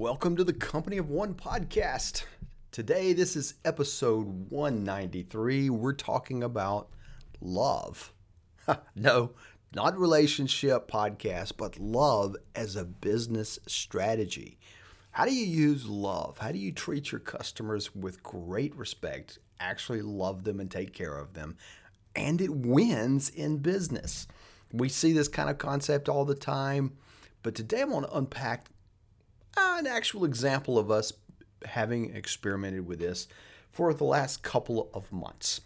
Welcome to the Company of One podcast. Today, this is episode 193. We're talking about love. no, not relationship podcast, but love as a business strategy. How do you use love? How do you treat your customers with great respect, actually love them and take care of them? And it wins in business. We see this kind of concept all the time, but today I want to unpack an actual example of us having experimented with this for the last couple of months.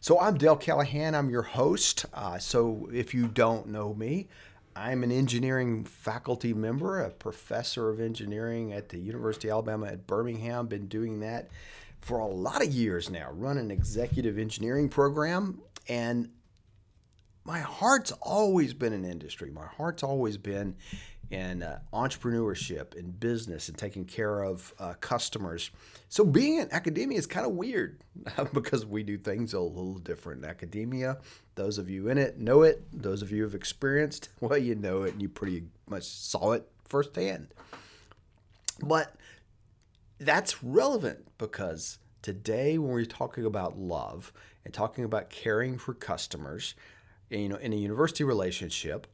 So I'm Dale Callahan. I'm your host. Uh, so if you don't know me, I'm an engineering faculty member, a professor of engineering at the University of Alabama at Birmingham. Been doing that for a lot of years now. Run an executive engineering program, and my heart's always been in industry. My heart's always been in uh, entrepreneurship and business and taking care of uh, customers. So being in academia is kind of weird because we do things a little different in academia. Those of you in it know it. Those of you have experienced, well, you know it and you pretty much saw it firsthand. But that's relevant because today when we're talking about love and talking about caring for customers, you know, in a university relationship,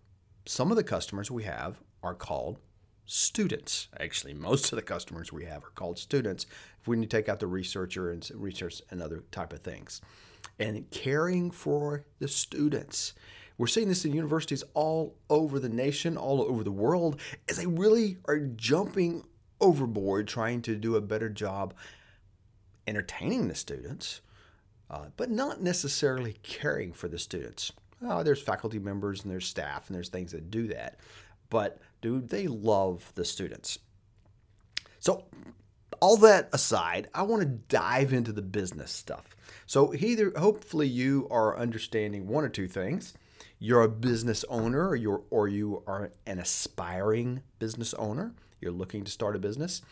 some of the customers we have are called students. Actually, most of the customers we have are called students. If we need to take out the researcher and research and other type of things, and caring for the students. We're seeing this in universities all over the nation, all over the world, as they really are jumping overboard trying to do a better job entertaining the students, uh, but not necessarily caring for the students. Oh, there's faculty members and there's staff and there's things that do that. But, dude, they love the students. So, all that aside, I want to dive into the business stuff. So, either hopefully you are understanding one or two things. You're a business owner, or you're or you are an aspiring business owner. You're looking to start a business,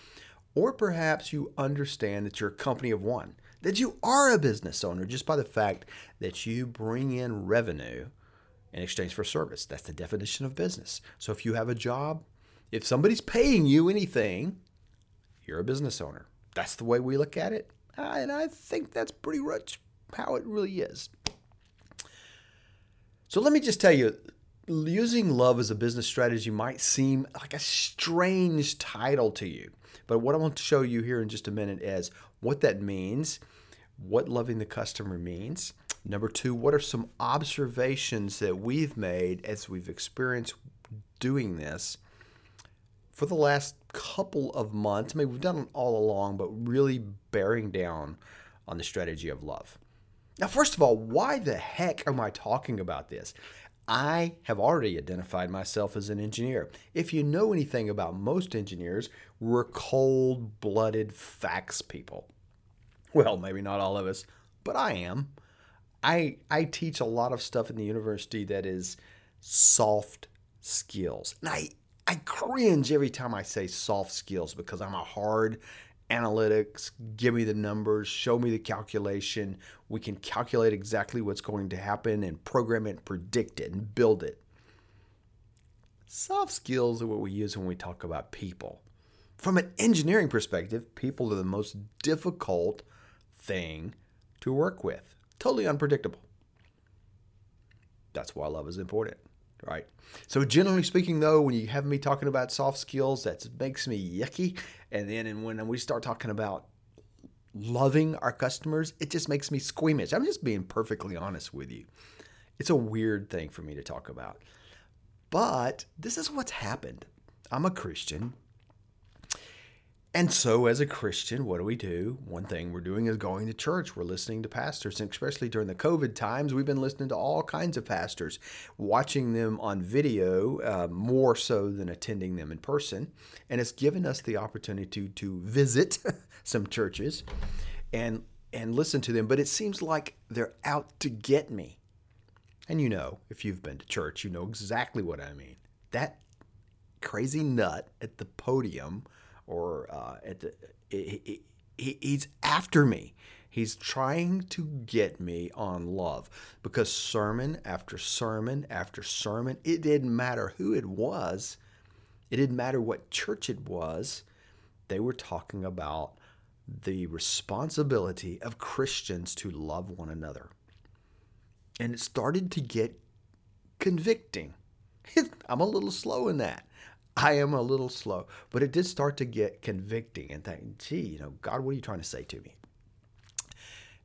or perhaps you understand that you're a company of one that you are a business owner just by the fact that you bring in revenue in exchange for service. That's the definition of business. So if you have a job, if somebody's paying you anything, you're a business owner. That's the way we look at it. And I think that's pretty much how it really is. So let me just tell you using love as a business strategy might seem like a strange title to you. But what I want to show you here in just a minute is what that means, what loving the customer means. Number two, what are some observations that we've made as we've experienced doing this for the last couple of months? I mean, we've done it all along, but really bearing down on the strategy of love. Now, first of all, why the heck am I talking about this? I have already identified myself as an engineer. If you know anything about most engineers, we're cold blooded facts people. Well, maybe not all of us, but I am. I, I teach a lot of stuff in the university that is soft skills. And I, I cringe every time I say soft skills because I'm a hard analytics, give me the numbers, show me the calculation. We can calculate exactly what's going to happen and program it, predict it, and build it. Soft skills are what we use when we talk about people. From an engineering perspective, people are the most difficult thing to work with, totally unpredictable. That's why love is important right? So generally speaking, though, when you have me talking about soft skills, that makes me yucky. And then and when we start talking about loving our customers, it just makes me squeamish. I'm just being perfectly honest with you. It's a weird thing for me to talk about. But this is what's happened. I'm a Christian. And so, as a Christian, what do we do? One thing we're doing is going to church. We're listening to pastors, and especially during the COVID times, we've been listening to all kinds of pastors, watching them on video uh, more so than attending them in person. And it's given us the opportunity to, to visit some churches and and listen to them. But it seems like they're out to get me. And you know, if you've been to church, you know exactly what I mean. That crazy nut at the podium or uh, at the, he, he, he's after me. He's trying to get me on love because sermon after sermon after sermon, it didn't matter who it was, it didn't matter what church it was. they were talking about the responsibility of Christians to love one another. And it started to get convicting. I'm a little slow in that. I am a little slow, but it did start to get convicting and think, gee, you know, God, what are you trying to say to me?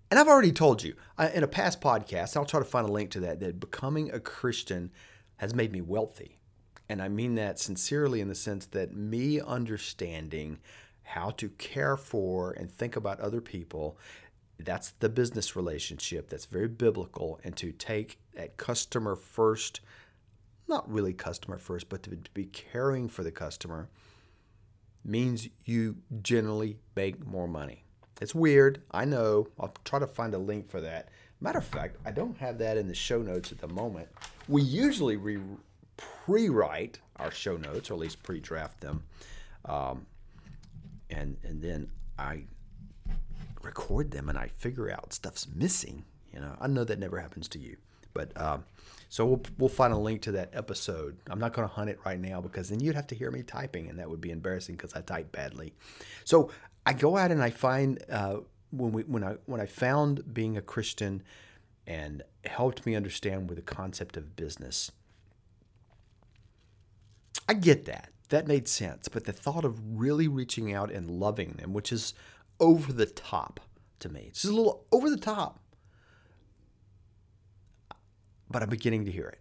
And I've already told you in a past podcast, I'll try to find a link to that, that becoming a Christian has made me wealthy. And I mean that sincerely in the sense that me understanding how to care for and think about other people that's the business relationship that's very biblical and to take that customer first not really customer first but to be caring for the customer means you generally make more money. It's weird i know. I'll try to find a link for that. Matter of fact i don't have that in the show notes at the moment. We usually re- pre-write our show notes or at least pre-draft them um, and and then i record them and I figure out stuff's missing. You know, I know that never happens to you, but um, so we'll we'll find a link to that episode. I'm not going to hunt it right now because then you'd have to hear me typing, and that would be embarrassing because I type badly. So I go out and I find uh, when we when I when I found being a Christian and helped me understand with the concept of business. I get that. That made sense. But the thought of really reaching out and loving them, which is over the top to me. It's just a little over the top. But I'm beginning to hear it,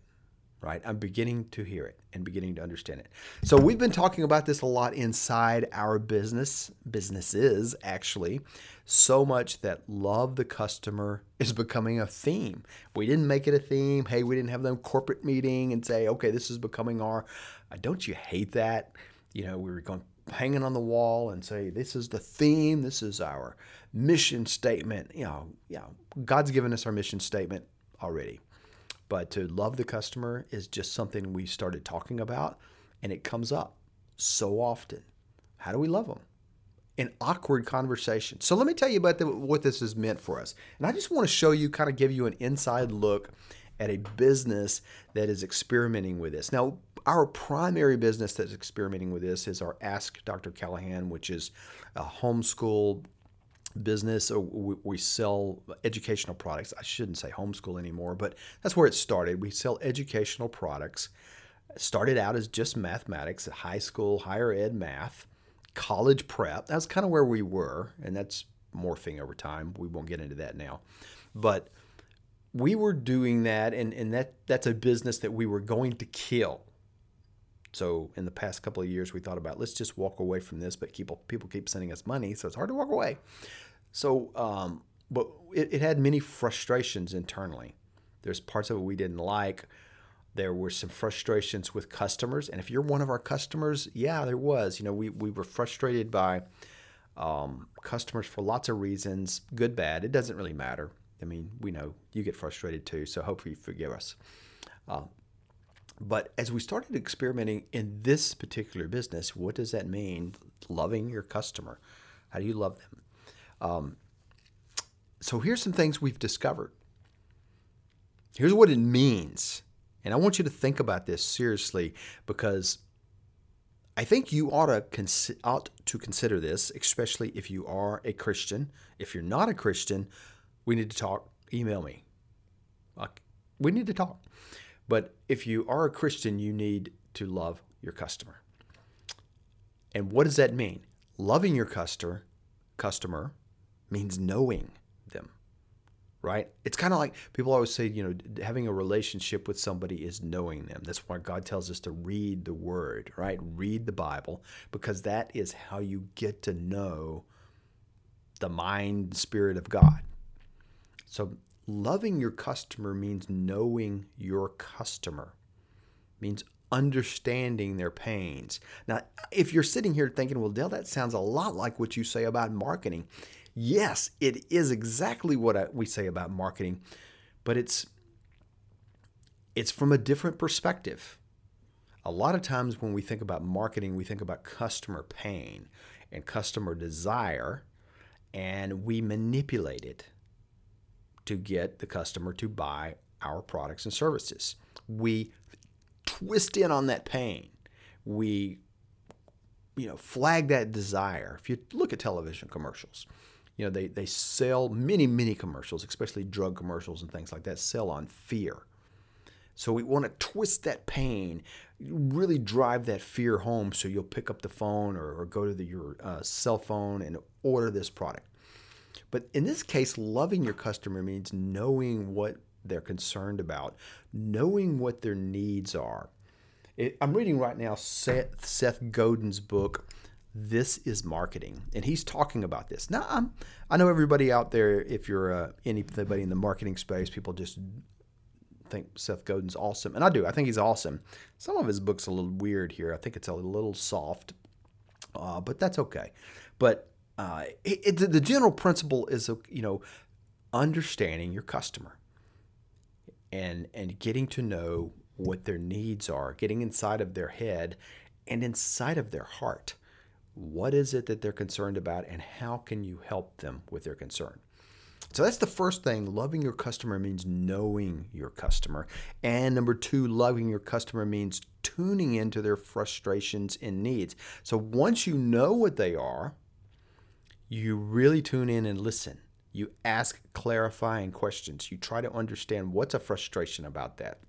right? I'm beginning to hear it and beginning to understand it. So we've been talking about this a lot inside our business, businesses actually, so much that love the customer is becoming a theme. We didn't make it a theme. Hey, we didn't have them corporate meeting and say, okay, this is becoming our. Uh, don't you hate that? You know, we were going hanging on the wall and say, this is the theme, this is our mission statement. You know, know, God's given us our mission statement already. But to love the customer is just something we started talking about, and it comes up so often. How do we love them? In awkward conversations. So let me tell you about the, what this has meant for us. And I just want to show you, kind of give you an inside look at a business that is experimenting with this. Now, our primary business that's experimenting with this is our Ask Dr. Callahan, which is a homeschool business. We sell educational products. I shouldn't say homeschool anymore, but that's where it started. We sell educational products. started out as just mathematics, high school, higher ed math, college prep. That's kind of where we were, and that's morphing over time. We won't get into that now. But we were doing that, and, and that that's a business that we were going to kill so in the past couple of years, we thought about let's just walk away from this, but people people keep sending us money, so it's hard to walk away. So, um, but it, it had many frustrations internally. There's parts of it we didn't like. There were some frustrations with customers, and if you're one of our customers, yeah, there was. You know, we we were frustrated by um, customers for lots of reasons, good, bad. It doesn't really matter. I mean, we know you get frustrated too, so hopefully you forgive us. Uh, but as we started experimenting in this particular business, what does that mean? Loving your customer. How do you love them? Um, so here's some things we've discovered. Here's what it means. And I want you to think about this seriously because I think you ought to, cons- ought to consider this, especially if you are a Christian. If you're not a Christian, we need to talk. Email me. We need to talk. But if you are a Christian, you need to love your customer. And what does that mean? Loving your customer, customer means knowing them. Right? It's kind of like people always say, you know, having a relationship with somebody is knowing them. That's why God tells us to read the word, right? Read the Bible because that is how you get to know the mind, spirit of God. So loving your customer means knowing your customer, means understanding their pains. Now, if you're sitting here thinking, well, Dale, that sounds a lot like what you say about marketing. Yes, it is exactly what I, we say about marketing, but it's it's from a different perspective. A lot of times when we think about marketing, we think about customer pain and customer desire, and we manipulate it to get the customer to buy our products and services. We twist in on that pain. We you know, flag that desire. If you look at television commercials, you know, they, they sell many, many commercials, especially drug commercials and things like that, sell on fear. So we want to twist that pain, really drive that fear home so you'll pick up the phone or, or go to the, your uh, cell phone and order this product. But in this case, loving your customer means knowing what they're concerned about, knowing what their needs are. It, I'm reading right now Seth, Seth Godin's book, This is Marketing, and he's talking about this. Now, I'm, I know everybody out there, if you're uh, anybody in the marketing space, people just think Seth Godin's awesome, and I do. I think he's awesome. Some of his books a little weird here. I think it's a little soft, uh, but that's okay. But uh, it, it, the general principle is, you know, understanding your customer and and getting to know what their needs are, getting inside of their head and inside of their heart. What is it that they're concerned about, and how can you help them with their concern? So that's the first thing. Loving your customer means knowing your customer. And number two, loving your customer means tuning into their frustrations and needs. So once you know what they are, you really tune in and listen. You ask clarifying questions. You try to understand what's a frustration about that.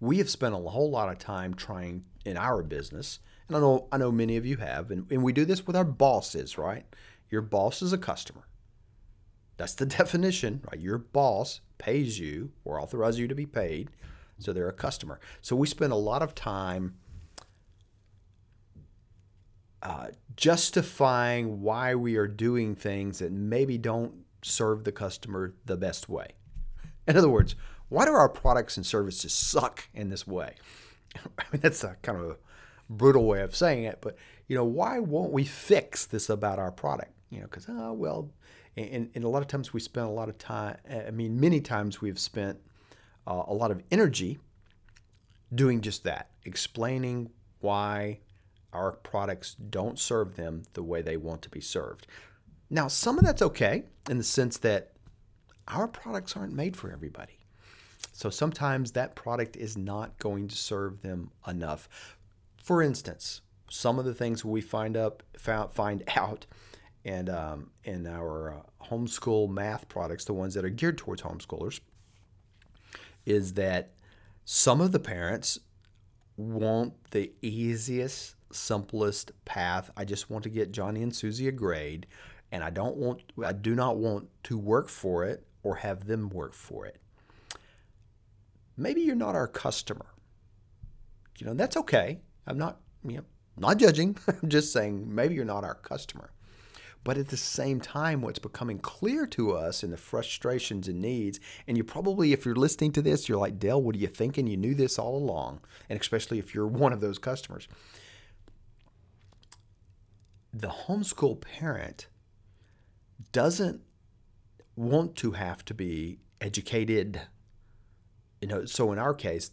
We have spent a whole lot of time trying in our business, and I know I know many of you have, and, and we do this with our bosses, right? Your boss is a customer. That's the definition, right? Your boss pays you or authorizes you to be paid, so they're a customer. So we spend a lot of time uh, justifying why we are doing things that maybe don't serve the customer the best way. In other words, why do our products and services suck in this way? I mean, that's a kind of a brutal way of saying it, but you know, why won't we fix this about our product? You know, because oh well, and, and a lot of times we spend a lot of time. I mean, many times we've spent uh, a lot of energy doing just that, explaining why our products don't serve them the way they want to be served. Now, some of that's okay in the sense that our products aren't made for everybody. So sometimes that product is not going to serve them enough. For instance, some of the things we find up find out and um, in our uh, homeschool math products, the ones that are geared towards homeschoolers, is that some of the parents want the easiest, simplest path. I just want to get Johnny and Susie a grade, and I don't want, I do not want to work for it or have them work for it maybe you're not our customer. You know, that's okay. I'm not, you know, not judging. I'm just saying maybe you're not our customer. But at the same time, what's becoming clear to us in the frustrations and needs, and you probably, if you're listening to this, you're like, Dale, what are you thinking? You knew this all along. And especially if you're one of those customers. The homeschool parent doesn't want to have to be educated you know, so in our case,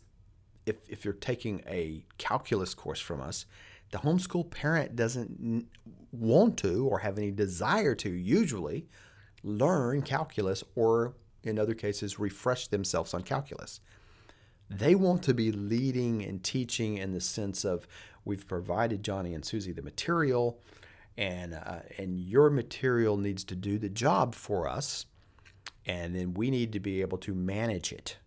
if, if you're taking a calculus course from us, the homeschool parent doesn't want to or have any desire to usually learn calculus or in other cases refresh themselves on calculus. They want to be leading and teaching in the sense of we've provided Johnny and Susie the material and uh, and your material needs to do the job for us and then we need to be able to manage it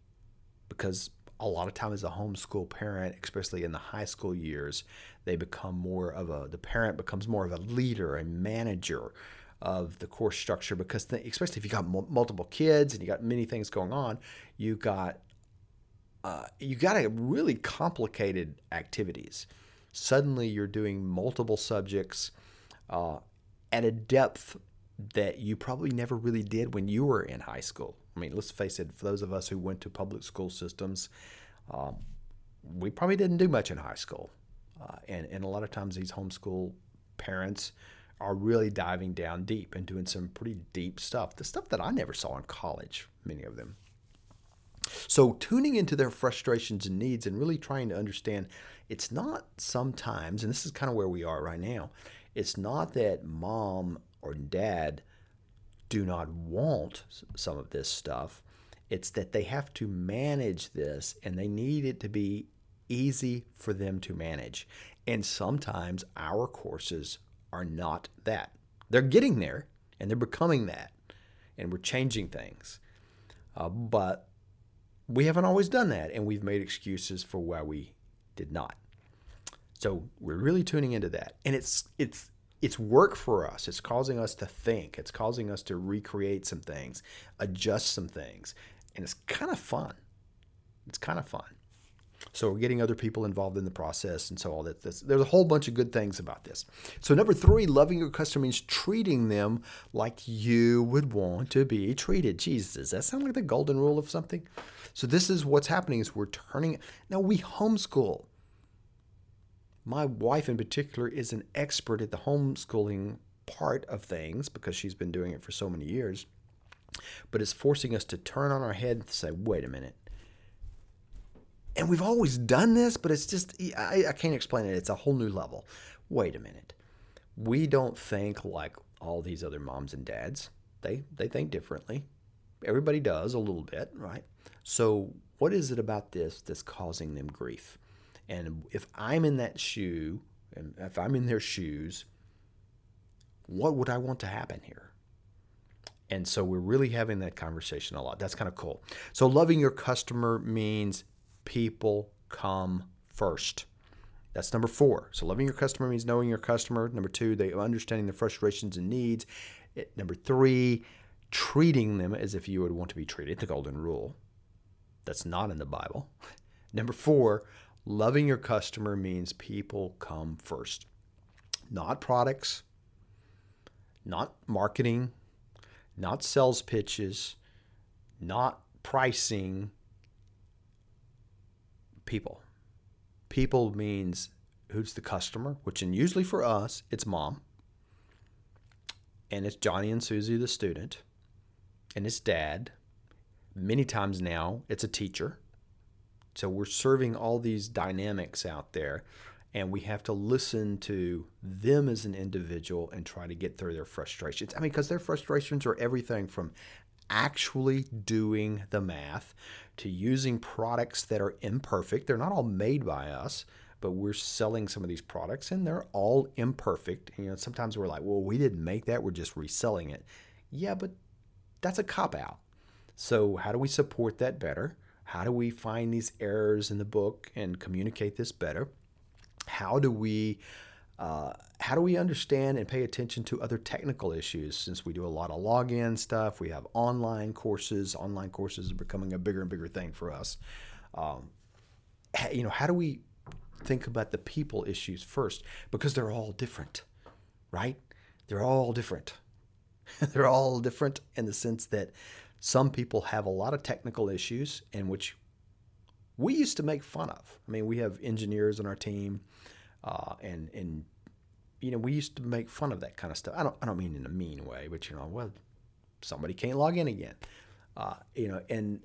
because a lot of time as a homeschool parent, especially in the high school years, they become more of a the parent becomes more of a leader, a manager of the course structure because especially if you got m- multiple kids and you got many things going on, you got uh, you got a really complicated activities. Suddenly, you're doing multiple subjects uh, at a depth that you probably never really did when you were in high school. I mean, let's face it, for those of us who went to public school systems, um, we probably didn't do much in high school. Uh, and, and a lot of times these homeschool parents are really diving down deep and doing some pretty deep stuff, the stuff that I never saw in college, many of them. So, tuning into their frustrations and needs and really trying to understand it's not sometimes, and this is kind of where we are right now, it's not that mom or dad do not want some of this stuff. It's that they have to manage this and they need it to be easy for them to manage. And sometimes our courses are not that. They're getting there and they're becoming that. And we're changing things. Uh, but we haven't always done that. And we've made excuses for why we did not. So we're really tuning into that. And it's, it's, it's work for us. It's causing us to think. It's causing us to recreate some things, adjust some things. And it's kind of fun. It's kind of fun. So we're getting other people involved in the process, and so all that. There's a whole bunch of good things about this. So number three, loving your customer means treating them like you would want to be treated. Jesus, does that sound like the golden rule of something? So this is what's happening: is we're turning. Now we homeschool. My wife, in particular, is an expert at the homeschooling part of things because she's been doing it for so many years. But it's forcing us to turn on our head and say, "Wait a minute." And we've always done this, but it's just, I, I can't explain it. It's a whole new level. Wait a minute. We don't think like all these other moms and dads. They, they think differently. Everybody does a little bit, right? So, what is it about this that's causing them grief? And if I'm in that shoe, and if I'm in their shoes, what would I want to happen here? And so we're really having that conversation a lot. That's kind of cool. So loving your customer means people come first. That's number four. So loving your customer means knowing your customer. Number two, they understanding their frustrations and needs. Number three, treating them as if you would want to be treated. The golden rule. That's not in the Bible. Number four, loving your customer means people come first. Not products, not marketing, not sales pitches, not pricing, people. People means who's the customer, which and usually for us, it's mom. And it's Johnny and Susie, the student. And it's dad. Many times now, it's a teacher. So we're serving all these dynamics out there. And we have to listen to them as an individual and try to get through their frustrations. I mean, because their frustrations are everything from actually doing the math to using products that are imperfect. They're not all made by us, but we're selling some of these products and they're all imperfect. You know, sometimes we're like, well, we didn't make that, we're just reselling it. Yeah, but that's a cop out. So, how do we support that better? How do we find these errors in the book and communicate this better? How do we uh, how do we understand and pay attention to other technical issues? Since we do a lot of login stuff we have online courses. Online courses are becoming a bigger and bigger thing for us. Um, you know how do we think about the people issues first? Because they're all different right? They're all different. They're all different in the sense that some people have a lot of technical issues in which we used to make fun of. I mean we have engineers on our team uh, and and you know we used to make fun of that kind of stuff. I don't I don't mean in a mean way, but you know, well, somebody can't log in again, uh, you know, and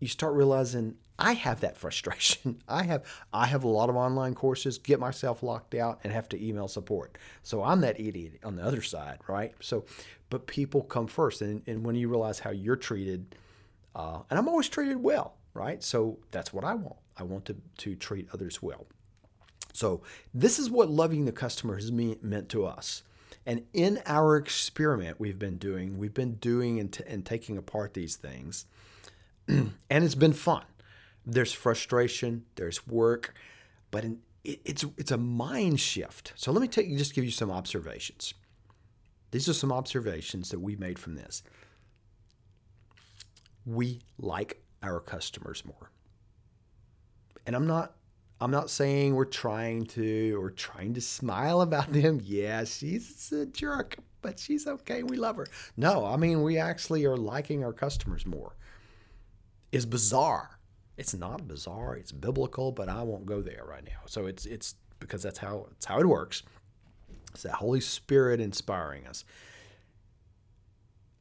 you start realizing I have that frustration. I have I have a lot of online courses, get myself locked out, and have to email support. So I'm that idiot on the other side, right? So, but people come first, and, and when you realize how you're treated, uh, and I'm always treated well, right? So that's what I want. I want to to treat others well. So, this is what loving the customer has meant to us. And in our experiment we've been doing, we've been doing and, t- and taking apart these things, and it's been fun. There's frustration, there's work, but in, it, it's it's a mind shift. So let me take just give you some observations. These are some observations that we made from this. We like our customers more. And I'm not I'm not saying we're trying to or trying to smile about them. Yeah, she's a jerk, but she's okay. We love her. No, I mean, we actually are liking our customers more. Is bizarre. It's not bizarre. It's biblical, but I won't go there right now. So it's it's because that's how it's how it works. It's that Holy Spirit inspiring us.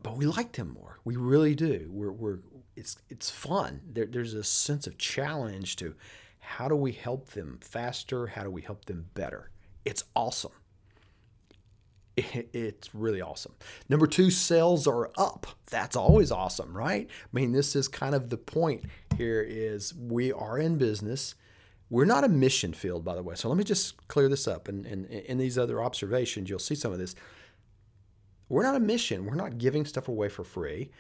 But we liked him more. We really do. We're, we're it's it's fun. There, there's a sense of challenge to how do we help them faster? How do we help them better? It's awesome. It's really awesome. Number two, sales are up. That's always awesome, right? I mean, this is kind of the point here is we are in business. We're not a mission field, by the way. So let me just clear this up. And in, these other observations, you'll see some of this. We're not a mission. We're not giving stuff away for free.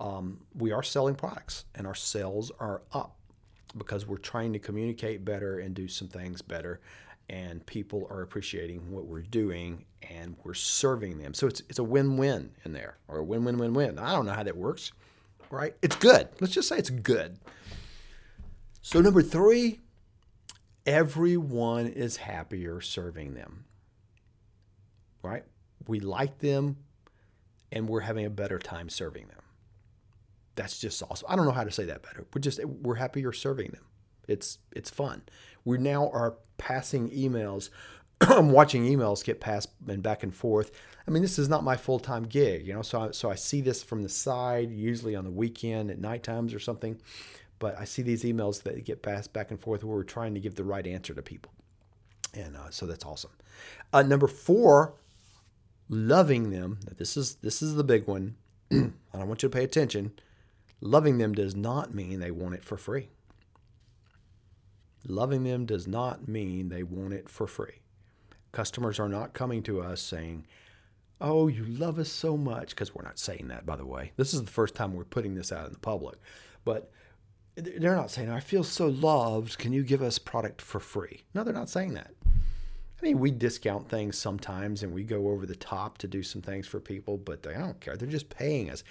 Um, we are selling products, and our sales are up because we're trying to communicate better and do some things better and people are appreciating what we're doing and we're serving them. So it's, it's a win win in there or a win win win win. I don't know how that works, right? It's good. Let's just say it's good. So, number three, everyone is happier serving them, right? We like them and we're having a better time serving them. That's just awesome. I don't know how to say that better. We're just, we're happier serving them. It's it's fun. We now are passing emails. I'm watching emails get passed and back and forth. I mean, this is not my full time gig, you know. So I, so I see this from the side, usually on the weekend at night times or something. But I see these emails that get passed back and forth where we're trying to give the right answer to people, and uh, so that's awesome. Uh, number four, loving them. This is this is the big one. I don't want you to pay attention. Loving them does not mean they want it for free. Loving them does not mean they want it for free. Customers are not coming to us saying, Oh, you love us so much, because we're not saying that, by the way. This is the first time we're putting this out in the public. But they're not saying, I feel so loved. Can you give us product for free? No, they're not saying that. I mean, we discount things sometimes and we go over the top to do some things for people, but they don't care. They're just paying us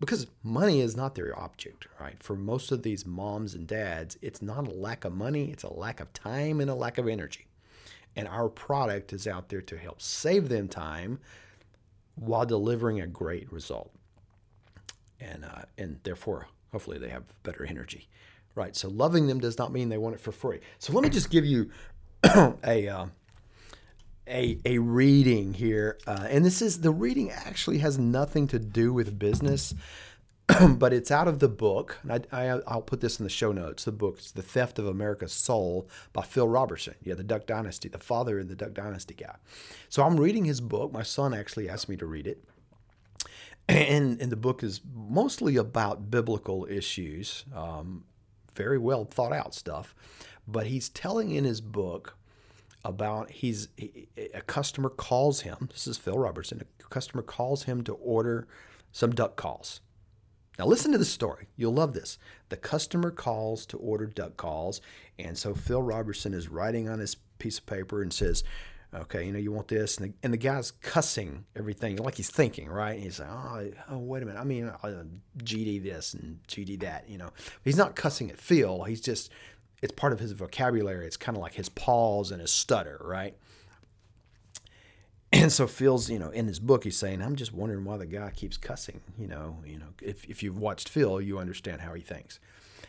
because money is not their object, right? For most of these moms and dads, it's not a lack of money, it's a lack of time and a lack of energy. And our product is out there to help save them time while delivering a great result. And, uh, and therefore, hopefully, they have better energy, right? So, loving them does not mean they want it for free. So, let me just give you a. Uh, a, a reading here. Uh, and this is the reading actually has nothing to do with business, but it's out of the book. And I, I, will put this in the show notes. The book is The Theft of America's Soul by Phil Robertson. Yeah, the Duck Dynasty, the father of the Duck Dynasty guy. So I'm reading his book. My son actually asked me to read it. And, and the book is mostly about biblical issues, um, very well thought out stuff. But he's telling in his book about he's a customer calls him. This is Phil Robertson. A customer calls him to order some duck calls. Now listen to the story. You'll love this. The customer calls to order duck calls, and so Phil Robertson is writing on his piece of paper and says, "Okay, you know you want this," and the, and the guy's cussing everything like he's thinking, right? And he's like, "Oh, oh wait a minute. I mean, uh, GD this and GD that." You know, he's not cussing at Phil. He's just it's part of his vocabulary. It's kind of like his pause and his stutter, right? And so Phil's, you know, in his book, he's saying, "I'm just wondering why the guy keeps cussing." You know, you know, if if you've watched Phil, you understand how he thinks.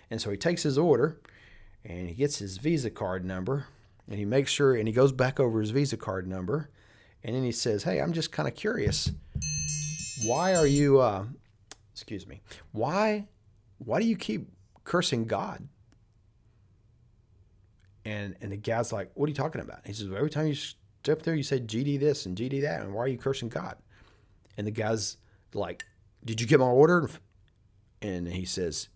And so he takes his order, and he gets his Visa card number, and he makes sure, and he goes back over his Visa card number, and then he says, "Hey, I'm just kind of curious. Why are you? Uh, excuse me. Why? Why do you keep cursing God?" And and the guy's like, "What are you talking about?" He says, well, "Every time you step there, you say GD this and GD that, and why are you cursing God?" And the guy's like, "Did you get my order?" And he says,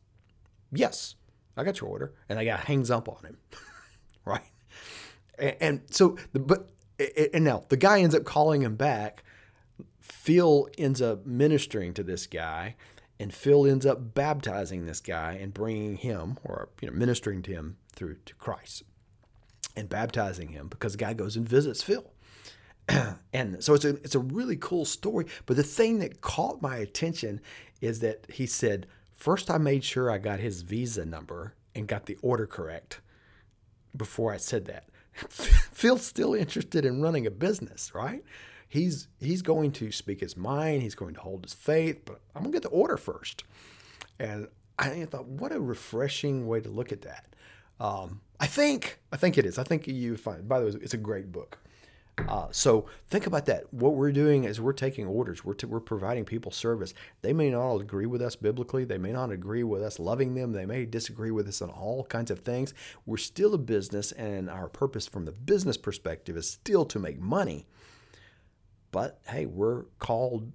"Yes, I got your order." And the guy hangs up on him, right? And, and so, the, but and now the guy ends up calling him back. Phil ends up ministering to this guy, and Phil ends up baptizing this guy and bringing him, or you know, ministering to him through to Christ and baptizing him because the guy goes and visits Phil. and so it's a it's a really cool story. But the thing that caught my attention is that he said, first I made sure I got his visa number and got the order correct before I said that. Phil's still interested in running a business, right? He's he's going to speak his mind, he's going to hold his faith, but I'm gonna get the order first. And I thought, what a refreshing way to look at that. Um, I think I think it is. I think you find. By the way, it's a great book. Uh, so think about that. What we're doing is we're taking orders. We're, t- we're providing people service. They may not all agree with us biblically. They may not agree with us loving them. They may disagree with us on all kinds of things. We're still a business, and our purpose from the business perspective is still to make money. But hey, we're called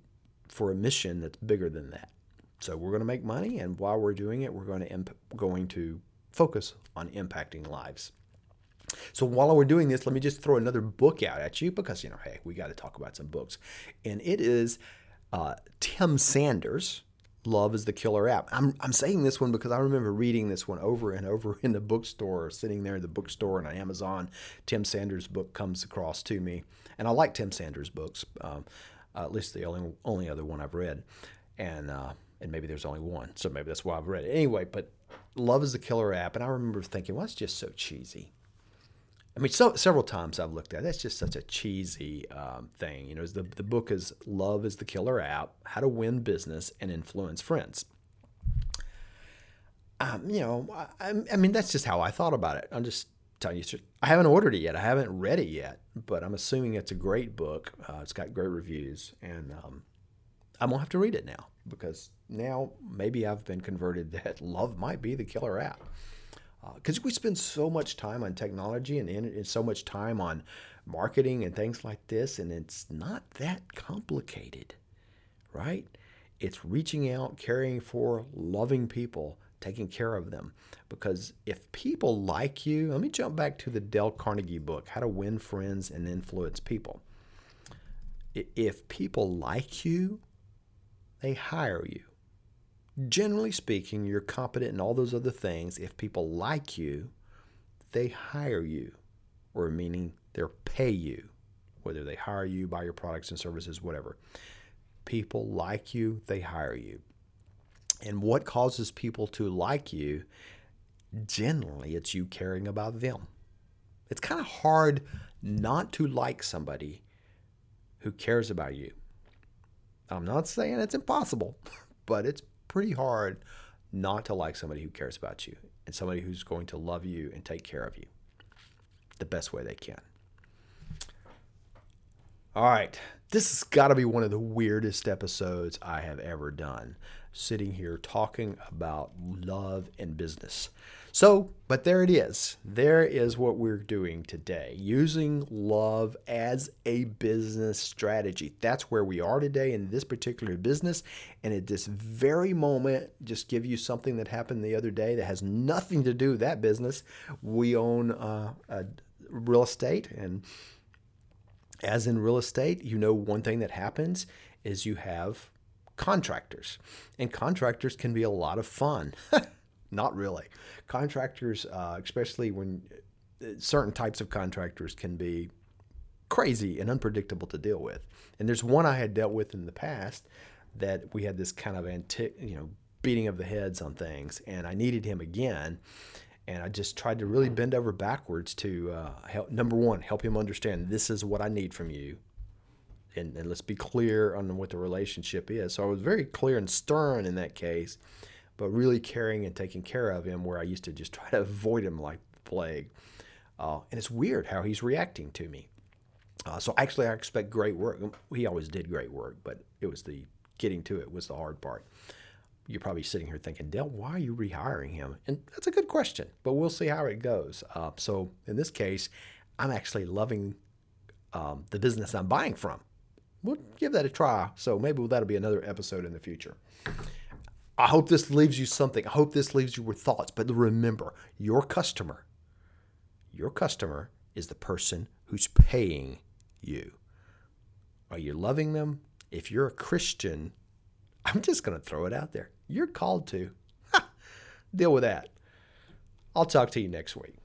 for a mission that's bigger than that. So we're going to make money, and while we're doing it, we're going to imp- going to focus on impacting lives. So while we're doing this, let me just throw another book out at you because, you know, hey, we got to talk about some books. And it is uh, Tim Sanders. Love is the Killer App. I'm, I'm saying this one because I remember reading this one over and over in the bookstore, sitting there in the bookstore and on Amazon. Tim Sanders' book comes across to me. And I like Tim Sanders' books, um, uh, at least the only, only other one I've read. And, uh, and maybe there's only one, so maybe that's why I've read it. Anyway, but Love is the Killer App. And I remember thinking, well, it's just so cheesy I mean, so, several times I've looked at it. That's just such a cheesy um, thing. You know, the, the book is Love is the Killer App How to Win Business and Influence Friends. Um, you know, I, I, mean, that's just how I thought about it. I'm just telling you, I haven't ordered it yet. I haven't read it yet, but I'm assuming it's a great book. Uh, it's got great reviews, and um, I'm going to have to read it now because now maybe I've been converted that love might be the killer app because uh, we spend so much time on technology and, and so much time on marketing and things like this, and it's not that complicated, right? It's reaching out, caring for, loving people, taking care of them. Because if people like you, let me jump back to the Dale Carnegie book, How to Win Friends and Influence People. If people like you, they hire you generally speaking, you're competent in all those other things. If people like you, they hire you, or meaning they'll pay you, whether they hire you, buy your products and services, whatever. People like you, they hire you. And what causes people to like you? Generally, it's you caring about them. It's kind of hard not to like somebody who cares about you. I'm not saying it's impossible, but it's pretty hard not to like somebody who cares about you and somebody who's going to love you and take care of you the best way they can. All right, this has got to be one of the weirdest episodes I have ever done. Sitting here talking about love and business. So, but there it is. There is what we're doing today using love as a business strategy. That's where we are today in this particular business. And at this very moment, just give you something that happened the other day that has nothing to do with that business. We own uh, real estate. And as in real estate, you know, one thing that happens is you have contractors, and contractors can be a lot of fun. Not really. Contractors, uh, especially when uh, certain types of contractors can be crazy and unpredictable to deal with. And there's one I had dealt with in the past that we had this kind of anti- you know, beating of the heads on things, and I needed him again. And I just tried to really bend over backwards to uh, help. Number one, help him understand this is what I need from you, and, and let's be clear on what the relationship is. So I was very clear and stern in that case but really caring and taking care of him where I used to just try to avoid him like the plague. Uh, and it's weird how he's reacting to me. Uh, so actually, I expect great work. He always did great work, but it was the getting to it was the hard part. You're probably sitting here thinking, Dale, why are you rehiring him? And that's a good question, but we'll see how it goes. Uh, so in this case, I'm actually loving um, the business I'm buying from. We'll give that a try. So maybe that'll be another episode in the future. I hope this leaves you something. I hope this leaves you with thoughts. But remember, your customer, your customer is the person who's paying you. Are you loving them? If you're a Christian, I'm just going to throw it out there. You're called to. Deal with that. I'll talk to you next week.